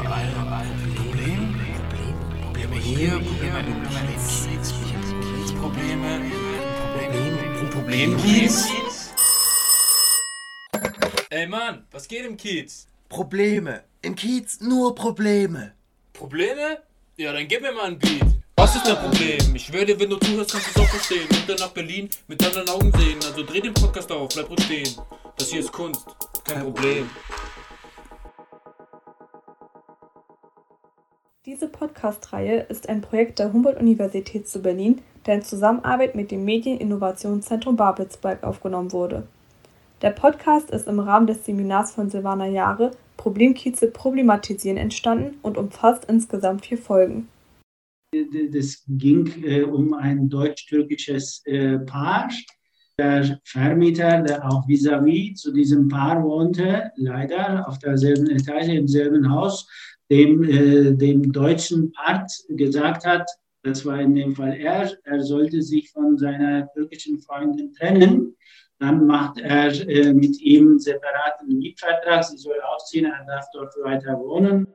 überall Problem, Probleme hier, Probleme Kiez, Probleme, Problem, im Problemkiez. Ey Mann, was geht im Kiez? Probleme. Im Kiez nur Probleme. Probleme? Ja, dann gib mir mal ein Beat. Was ist dein Problem? Ich schwöre dir, wenn du zuhörst, kannst du es auch verstehen. Und dann nach Berlin mit anderen Augen sehen. Also dreh den Podcast auf, bleib ruhig stehen. Das hier ist Kunst, kein Problem. Diese Podcast-Reihe ist ein Projekt der Humboldt-Universität zu Berlin, der in Zusammenarbeit mit dem Medieninnovationszentrum Babelsberg aufgenommen wurde. Der Podcast ist im Rahmen des Seminars von Silvana Jahre Problemkieze problematisieren entstanden und umfasst insgesamt vier Folgen. Das ging äh, um ein deutsch-türkisches äh, Paar. Der Vermieter, der auch vis-à-vis -vis zu diesem Paar wohnte, leider auf derselben Etage im selben Haus, dem, äh, dem deutschen Part gesagt hat, das war in dem Fall er, er sollte sich von seiner türkischen Freundin trennen. Dann macht er äh, mit ihm separaten Mietvertrag, sie soll ausziehen, er darf dort weiter wohnen.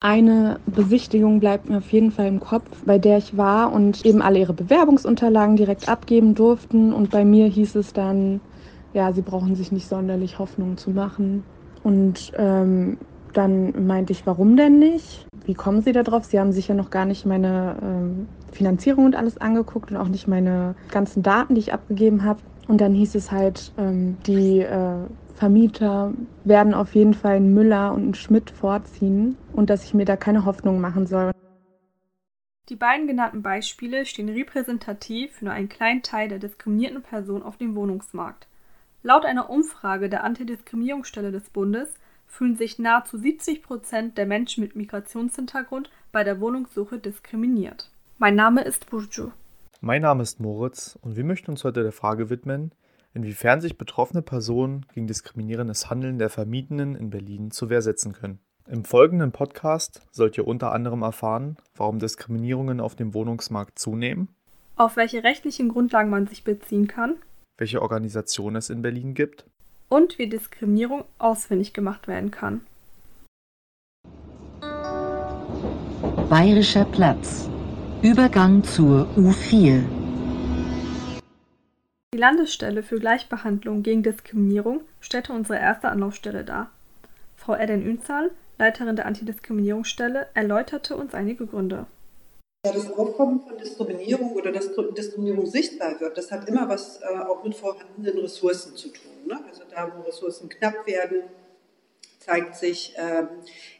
Eine Besichtigung bleibt mir auf jeden Fall im Kopf, bei der ich war und eben alle ihre Bewerbungsunterlagen direkt abgeben durften. Und bei mir hieß es dann, ja, sie brauchen sich nicht sonderlich Hoffnung zu machen. Und ähm, dann meinte ich, warum denn nicht? Wie kommen Sie da drauf? Sie haben sich ja noch gar nicht meine ähm, Finanzierung und alles angeguckt und auch nicht meine ganzen Daten, die ich abgegeben habe. Und dann hieß es halt, ähm, die äh, Vermieter werden auf jeden Fall einen Müller und einen Schmidt vorziehen und dass ich mir da keine Hoffnung machen soll. Die beiden genannten Beispiele stehen repräsentativ für nur einen kleinen Teil der diskriminierten Personen auf dem Wohnungsmarkt. Laut einer Umfrage der Antidiskriminierungsstelle des Bundes fühlen sich nahezu 70 Prozent der Menschen mit Migrationshintergrund bei der Wohnungssuche diskriminiert. Mein Name ist Burcu. Mein Name ist Moritz und wir möchten uns heute der Frage widmen, inwiefern sich betroffene Personen gegen diskriminierendes Handeln der Vermietenden in Berlin zur Wehr setzen können. Im folgenden Podcast sollt ihr unter anderem erfahren, warum Diskriminierungen auf dem Wohnungsmarkt zunehmen, auf welche rechtlichen Grundlagen man sich beziehen kann, welche Organisationen es in Berlin gibt und wie Diskriminierung ausfindig gemacht werden kann. Bayerischer Platz. Übergang zur U4. Die Landesstelle für Gleichbehandlung gegen Diskriminierung stellte unsere erste Anlaufstelle dar. Frau Eden Ünzal, Leiterin der Antidiskriminierungsstelle, erläuterte uns einige Gründe. Ja, das Aufkommen von Diskriminierung oder dass Diskriminierung sichtbar wird, das hat immer was äh, auch mit vorhandenen Ressourcen zu tun. Ne? Also da, wo Ressourcen knapp werden, zeigt sich ähm,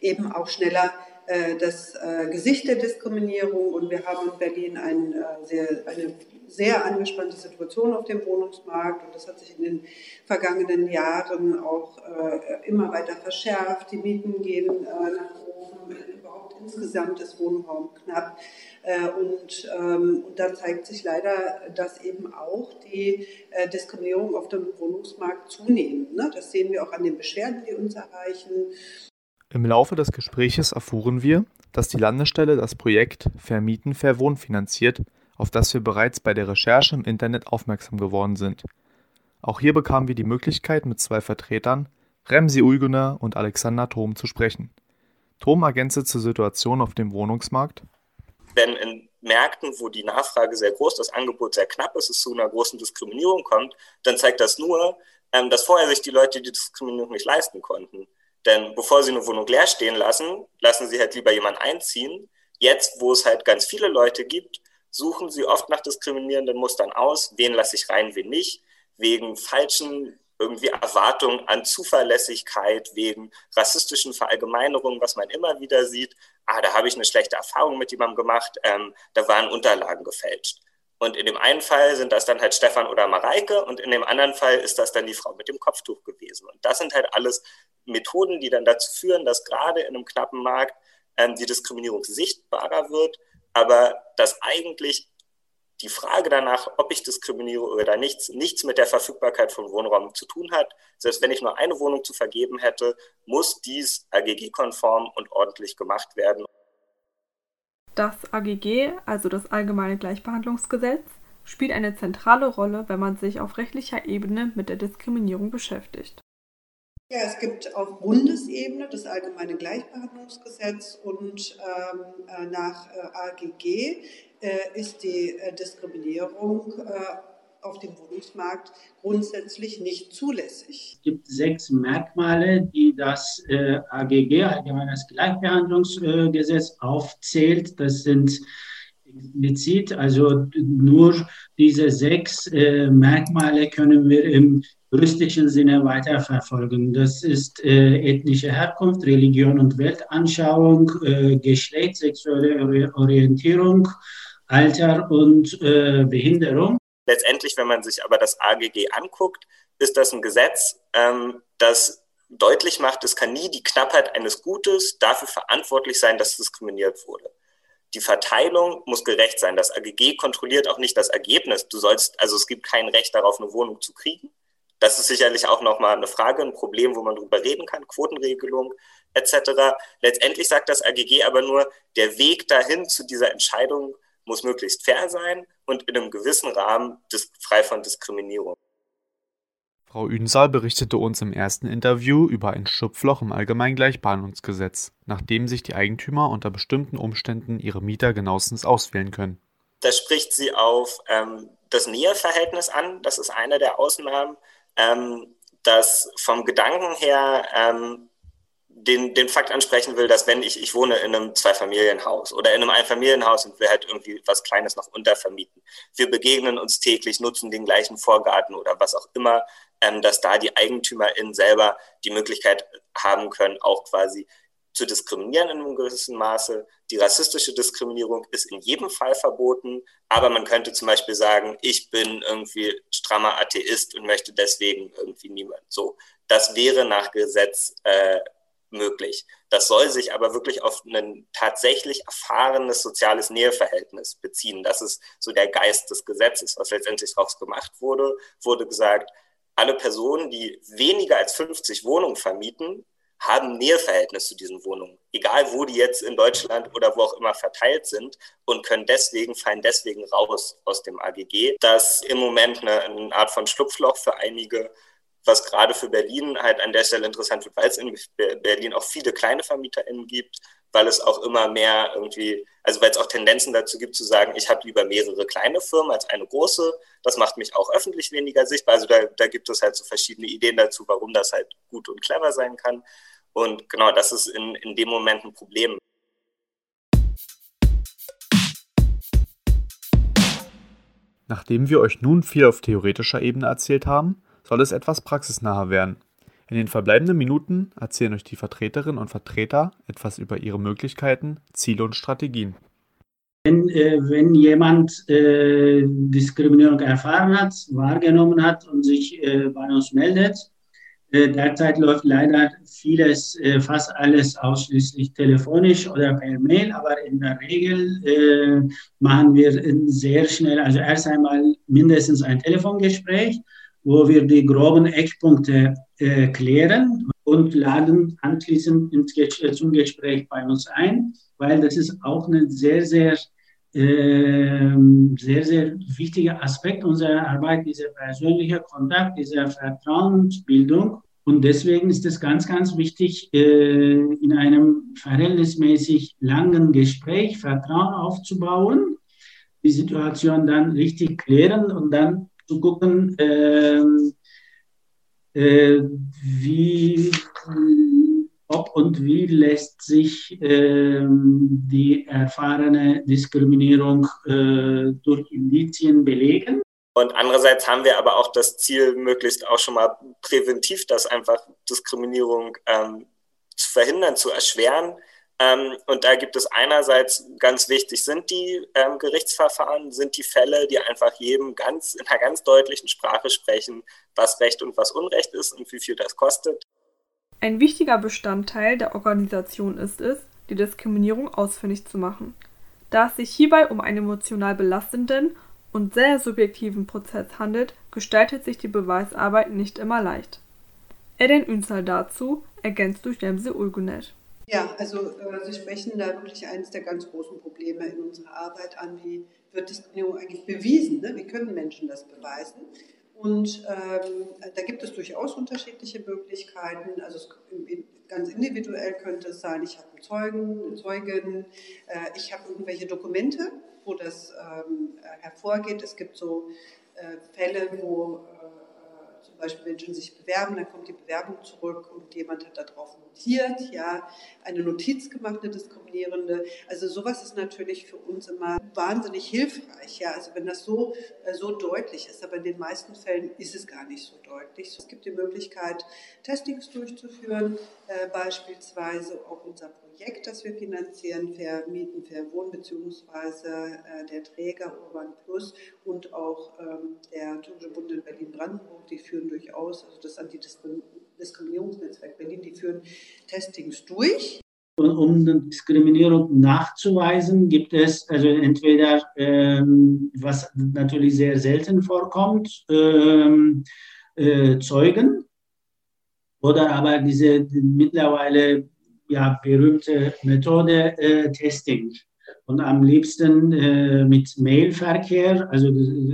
eben auch schneller äh, das äh, Gesicht der Diskriminierung. Und wir haben in Berlin ein, äh, sehr, eine sehr angespannte Situation auf dem Wohnungsmarkt. Und das hat sich in den vergangenen Jahren auch äh, immer weiter verschärft. Die Mieten gehen äh, nach insgesamt ist Wohnraum knapp. Äh, und, ähm, und da zeigt sich leider, dass eben auch die äh, Diskriminierung auf dem Wohnungsmarkt zunimmt. Ne? Das sehen wir auch an den Beschwerden, die uns erreichen. Im Laufe des Gespräches erfuhren wir, dass die Landesstelle das Projekt Vermieten, Verwohnen finanziert, auf das wir bereits bei der Recherche im Internet aufmerksam geworden sind. Auch hier bekamen wir die Möglichkeit, mit zwei Vertretern, Remsi Uyguner und Alexander Thom, zu sprechen. Tom ergänze zur Situation auf dem Wohnungsmarkt. Wenn in Märkten, wo die Nachfrage sehr groß, das Angebot sehr knapp ist, es zu einer großen Diskriminierung kommt, dann zeigt das nur, ähm, dass vorher sich die Leute die Diskriminierung nicht leisten konnten. Denn bevor sie eine Wohnung leer stehen lassen, lassen sie halt lieber jemanden einziehen. Jetzt, wo es halt ganz viele Leute gibt, suchen sie oft nach diskriminierenden Mustern aus, wen lasse ich rein, wen nicht, wegen falschen irgendwie Erwartungen an Zuverlässigkeit wegen rassistischen Verallgemeinerungen, was man immer wieder sieht. Ah, da habe ich eine schlechte Erfahrung mit jemandem gemacht, ähm, da waren Unterlagen gefälscht. Und in dem einen Fall sind das dann halt Stefan oder Mareike und in dem anderen Fall ist das dann die Frau mit dem Kopftuch gewesen. Und das sind halt alles Methoden, die dann dazu führen, dass gerade in einem knappen Markt ähm, die Diskriminierung sichtbarer wird, aber dass eigentlich die Frage danach, ob ich diskriminiere oder nichts, nichts mit der Verfügbarkeit von Wohnraum zu tun hat. Selbst wenn ich nur eine Wohnung zu vergeben hätte, muss dies AGG-konform und ordentlich gemacht werden. Das AGG, also das Allgemeine Gleichbehandlungsgesetz, spielt eine zentrale Rolle, wenn man sich auf rechtlicher Ebene mit der Diskriminierung beschäftigt. Ja, es gibt auf Bundesebene das Allgemeine Gleichbehandlungsgesetz und ähm, äh, nach äh, AGG ist die äh, Diskriminierung äh, auf dem Wohnungsmarkt grundsätzlich nicht zulässig. Es gibt sechs Merkmale, die das äh, AGG, Allgemeines Gleichbehandlungsgesetz, aufzählt. Das sind explizit, also nur diese sechs äh, Merkmale können wir im juristischen Sinne weiterverfolgen. Das ist äh, ethnische Herkunft, Religion und Weltanschauung, äh, Geschlecht, sexuelle Orientierung, Alter und äh, Behinderung. Letztendlich, wenn man sich aber das AGG anguckt, ist das ein Gesetz, ähm, das deutlich macht, es kann nie die Knappheit eines Gutes dafür verantwortlich sein, dass diskriminiert wurde. Die Verteilung muss gerecht sein. Das AGG kontrolliert auch nicht das Ergebnis. Du sollst, also es gibt kein Recht darauf, eine Wohnung zu kriegen. Das ist sicherlich auch nochmal eine Frage, ein Problem, wo man drüber reden kann, Quotenregelung etc. Letztendlich sagt das AGG aber nur, der Weg dahin zu dieser Entscheidung muss möglichst fair sein und in einem gewissen Rahmen frei von Diskriminierung. Frau Ünsal berichtete uns im ersten Interview über ein Schlupfloch im Allgemeingleichbehandlungsgesetz, nachdem sich die Eigentümer unter bestimmten Umständen ihre Mieter genauestens auswählen können. Da spricht sie auf ähm, das Näheverhältnis an, das ist eine der Ausnahmen, ähm, das vom Gedanken her ähm, den, den Fakt ansprechen will, dass wenn ich, ich wohne in einem Zweifamilienhaus oder in einem Einfamilienhaus und wir halt irgendwie was Kleines noch untervermieten. Wir begegnen uns täglich, nutzen den gleichen Vorgarten oder was auch immer, ähm, dass da die EigentümerInnen selber die Möglichkeit haben können, auch quasi zu diskriminieren in einem gewissen Maße. Die rassistische Diskriminierung ist in jedem Fall verboten, aber man könnte zum Beispiel sagen, ich bin irgendwie strammer Atheist und möchte deswegen irgendwie niemand. So, das wäre nach Gesetz äh, möglich. Das soll sich aber wirklich auf ein tatsächlich erfahrenes soziales Näheverhältnis beziehen. Das ist so der Geist des Gesetzes, was letztendlich daraus gemacht wurde. Wurde gesagt, alle Personen, die weniger als 50 Wohnungen vermieten, haben Näheverhältnis zu diesen Wohnungen, egal wo die jetzt in Deutschland oder wo auch immer verteilt sind und können deswegen, fallen deswegen raus aus dem AGG. Das im Moment eine, eine Art von Schlupfloch für einige was gerade für Berlin halt an der Stelle interessant wird, weil es in Berlin auch viele kleine VermieterInnen gibt, weil es auch immer mehr irgendwie, also weil es auch Tendenzen dazu gibt zu sagen, ich habe lieber mehrere kleine Firmen als eine große. Das macht mich auch öffentlich weniger sichtbar. Also da, da gibt es halt so verschiedene Ideen dazu, warum das halt gut und clever sein kann. Und genau, das ist in, in dem Moment ein Problem. Nachdem wir euch nun viel auf theoretischer Ebene erzählt haben, soll es etwas praxisnaher werden. In den verbleibenden Minuten erzählen euch die Vertreterinnen und Vertreter etwas über ihre Möglichkeiten, Ziele und Strategien. Wenn, äh, wenn jemand äh, Diskriminierung erfahren hat, wahrgenommen hat und sich äh, bei uns meldet, äh, derzeit läuft leider vieles, äh, fast alles ausschließlich telefonisch oder per Mail, aber in der Regel äh, machen wir sehr schnell, also erst einmal mindestens ein Telefongespräch wo wir die groben Eckpunkte äh, klären und laden anschließend äh, zum Gespräch bei uns ein, weil das ist auch ein sehr, sehr, äh, sehr, sehr wichtiger Aspekt unserer Arbeit, dieser persönliche Kontakt, diese Vertrauensbildung. Und deswegen ist es ganz, ganz wichtig, äh, in einem verhältnismäßig langen Gespräch Vertrauen aufzubauen, die Situation dann richtig klären und dann zu gucken, ähm, äh, wie, ob und wie lässt sich ähm, die erfahrene Diskriminierung äh, durch Indizien belegen. Und andererseits haben wir aber auch das Ziel, möglichst auch schon mal präventiv das einfach Diskriminierung ähm, zu verhindern, zu erschweren. Ähm, und da gibt es einerseits ganz wichtig, sind die ähm, Gerichtsverfahren, sind die Fälle, die einfach jedem ganz in einer ganz deutlichen Sprache sprechen, was Recht und was Unrecht ist und wie viel das kostet. Ein wichtiger Bestandteil der Organisation ist es, die Diskriminierung ausfindig zu machen. Da es sich hierbei um einen emotional belastenden und sehr subjektiven Prozess handelt, gestaltet sich die Beweisarbeit nicht immer leicht. Eden Ünsal dazu, ergänzt durch Demse Ulgunet. Ja, also äh, Sie sprechen da wirklich eines der ganz großen Probleme in unserer Arbeit an. Wie wird Diskriminierung eigentlich bewiesen? Ne? Wie können Menschen das beweisen? Und ähm, da gibt es durchaus unterschiedliche Möglichkeiten. Also es, ganz individuell könnte es sein, ich habe einen Zeugen, eine Zeugin, äh, ich habe irgendwelche Dokumente, wo das ähm, hervorgeht. Es gibt so äh, Fälle, wo äh, Beispiel Menschen sich bewerben, dann kommt die Bewerbung zurück und jemand hat darauf notiert, ja, eine Notiz gemacht, eine diskriminierende. Also sowas ist natürlich für uns immer wahnsinnig hilfreich, ja, also wenn das so, äh, so deutlich ist, aber in den meisten Fällen ist es gar nicht so deutlich. Es gibt die Möglichkeit, Testings durchzuführen, äh, beispielsweise auch unser Projekt, das wir finanzieren, Vermieten, Verwohnen, beziehungsweise äh, der Träger Urban Plus und auch ähm, der Türkische Bund in Berlin-Brandenburg, die führen durchaus, also das Antidiskriminierungsnetzwerk Berlin, die führen Testings durch. Um Diskriminierung nachzuweisen, gibt es also entweder, ähm, was natürlich sehr selten vorkommt, ähm, äh, Zeugen oder aber diese mittlerweile ja, berühmte Methode äh, Testing. Und am liebsten äh, mit Mailverkehr. Also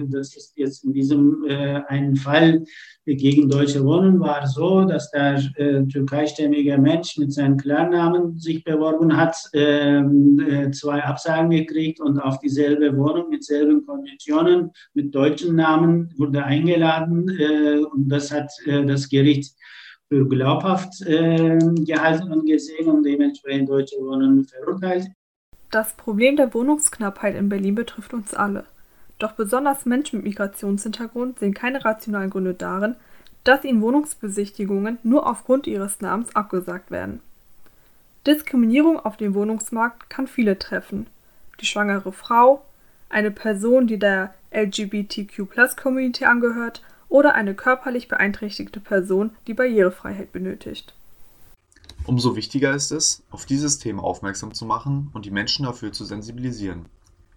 das ist jetzt in diesem äh, einen Fall gegen Deutsche Wohnen war so, dass der äh, türkeistämmige Mensch mit seinem Klarnamen sich beworben hat, ähm, äh, zwei Absagen gekriegt und auf dieselbe Wohnung mit selben Konditionen mit deutschen Namen wurde eingeladen. Äh, und das hat äh, das Gericht für glaubhaft äh, gehalten und gesehen und dementsprechend Deutsche Wohnen verurteilt. Das Problem der Wohnungsknappheit in Berlin betrifft uns alle. Doch besonders Menschen mit Migrationshintergrund sehen keine rationalen Gründe darin, dass ihnen Wohnungsbesichtigungen nur aufgrund ihres Namens abgesagt werden. Diskriminierung auf dem Wohnungsmarkt kann viele treffen. Die schwangere Frau, eine Person, die der LGBTQ-Plus-Community angehört oder eine körperlich beeinträchtigte Person, die Barrierefreiheit benötigt. Umso wichtiger ist es, auf dieses Thema aufmerksam zu machen und die Menschen dafür zu sensibilisieren.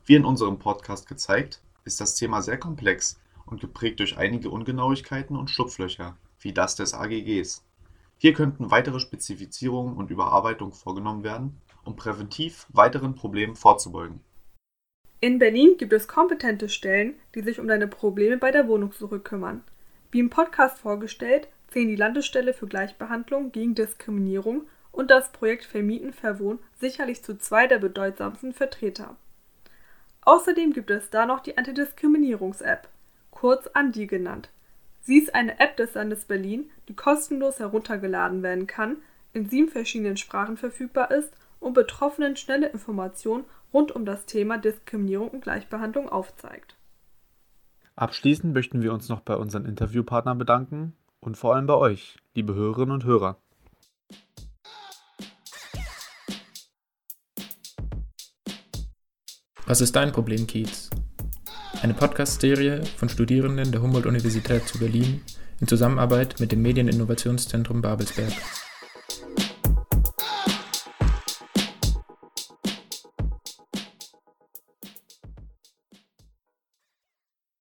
Wie in unserem Podcast gezeigt, ist das Thema sehr komplex und geprägt durch einige Ungenauigkeiten und Schlupflöcher, wie das des AGGs. Hier könnten weitere Spezifizierungen und Überarbeitungen vorgenommen werden, um präventiv weiteren Problemen vorzubeugen. In Berlin gibt es kompetente Stellen, die sich um deine Probleme bei der Wohnungssuche kümmern. Wie im Podcast vorgestellt, zählen die Landesstelle für Gleichbehandlung gegen Diskriminierung und das Projekt Vermieten Verwohnen sicherlich zu zwei der bedeutsamsten Vertreter. Außerdem gibt es da noch die Antidiskriminierungs-App, kurz ANDI genannt. Sie ist eine App des Landes Berlin, die kostenlos heruntergeladen werden kann, in sieben verschiedenen Sprachen verfügbar ist und Betroffenen schnelle Informationen rund um das Thema Diskriminierung und Gleichbehandlung aufzeigt. Abschließend möchten wir uns noch bei unseren Interviewpartnern bedanken und vor allem bei euch, liebe Hörerinnen und Hörer. Was ist dein Problem, Kiez? Eine Podcast-Serie von Studierenden der Humboldt-Universität zu Berlin in Zusammenarbeit mit dem Medieninnovationszentrum Babelsberg.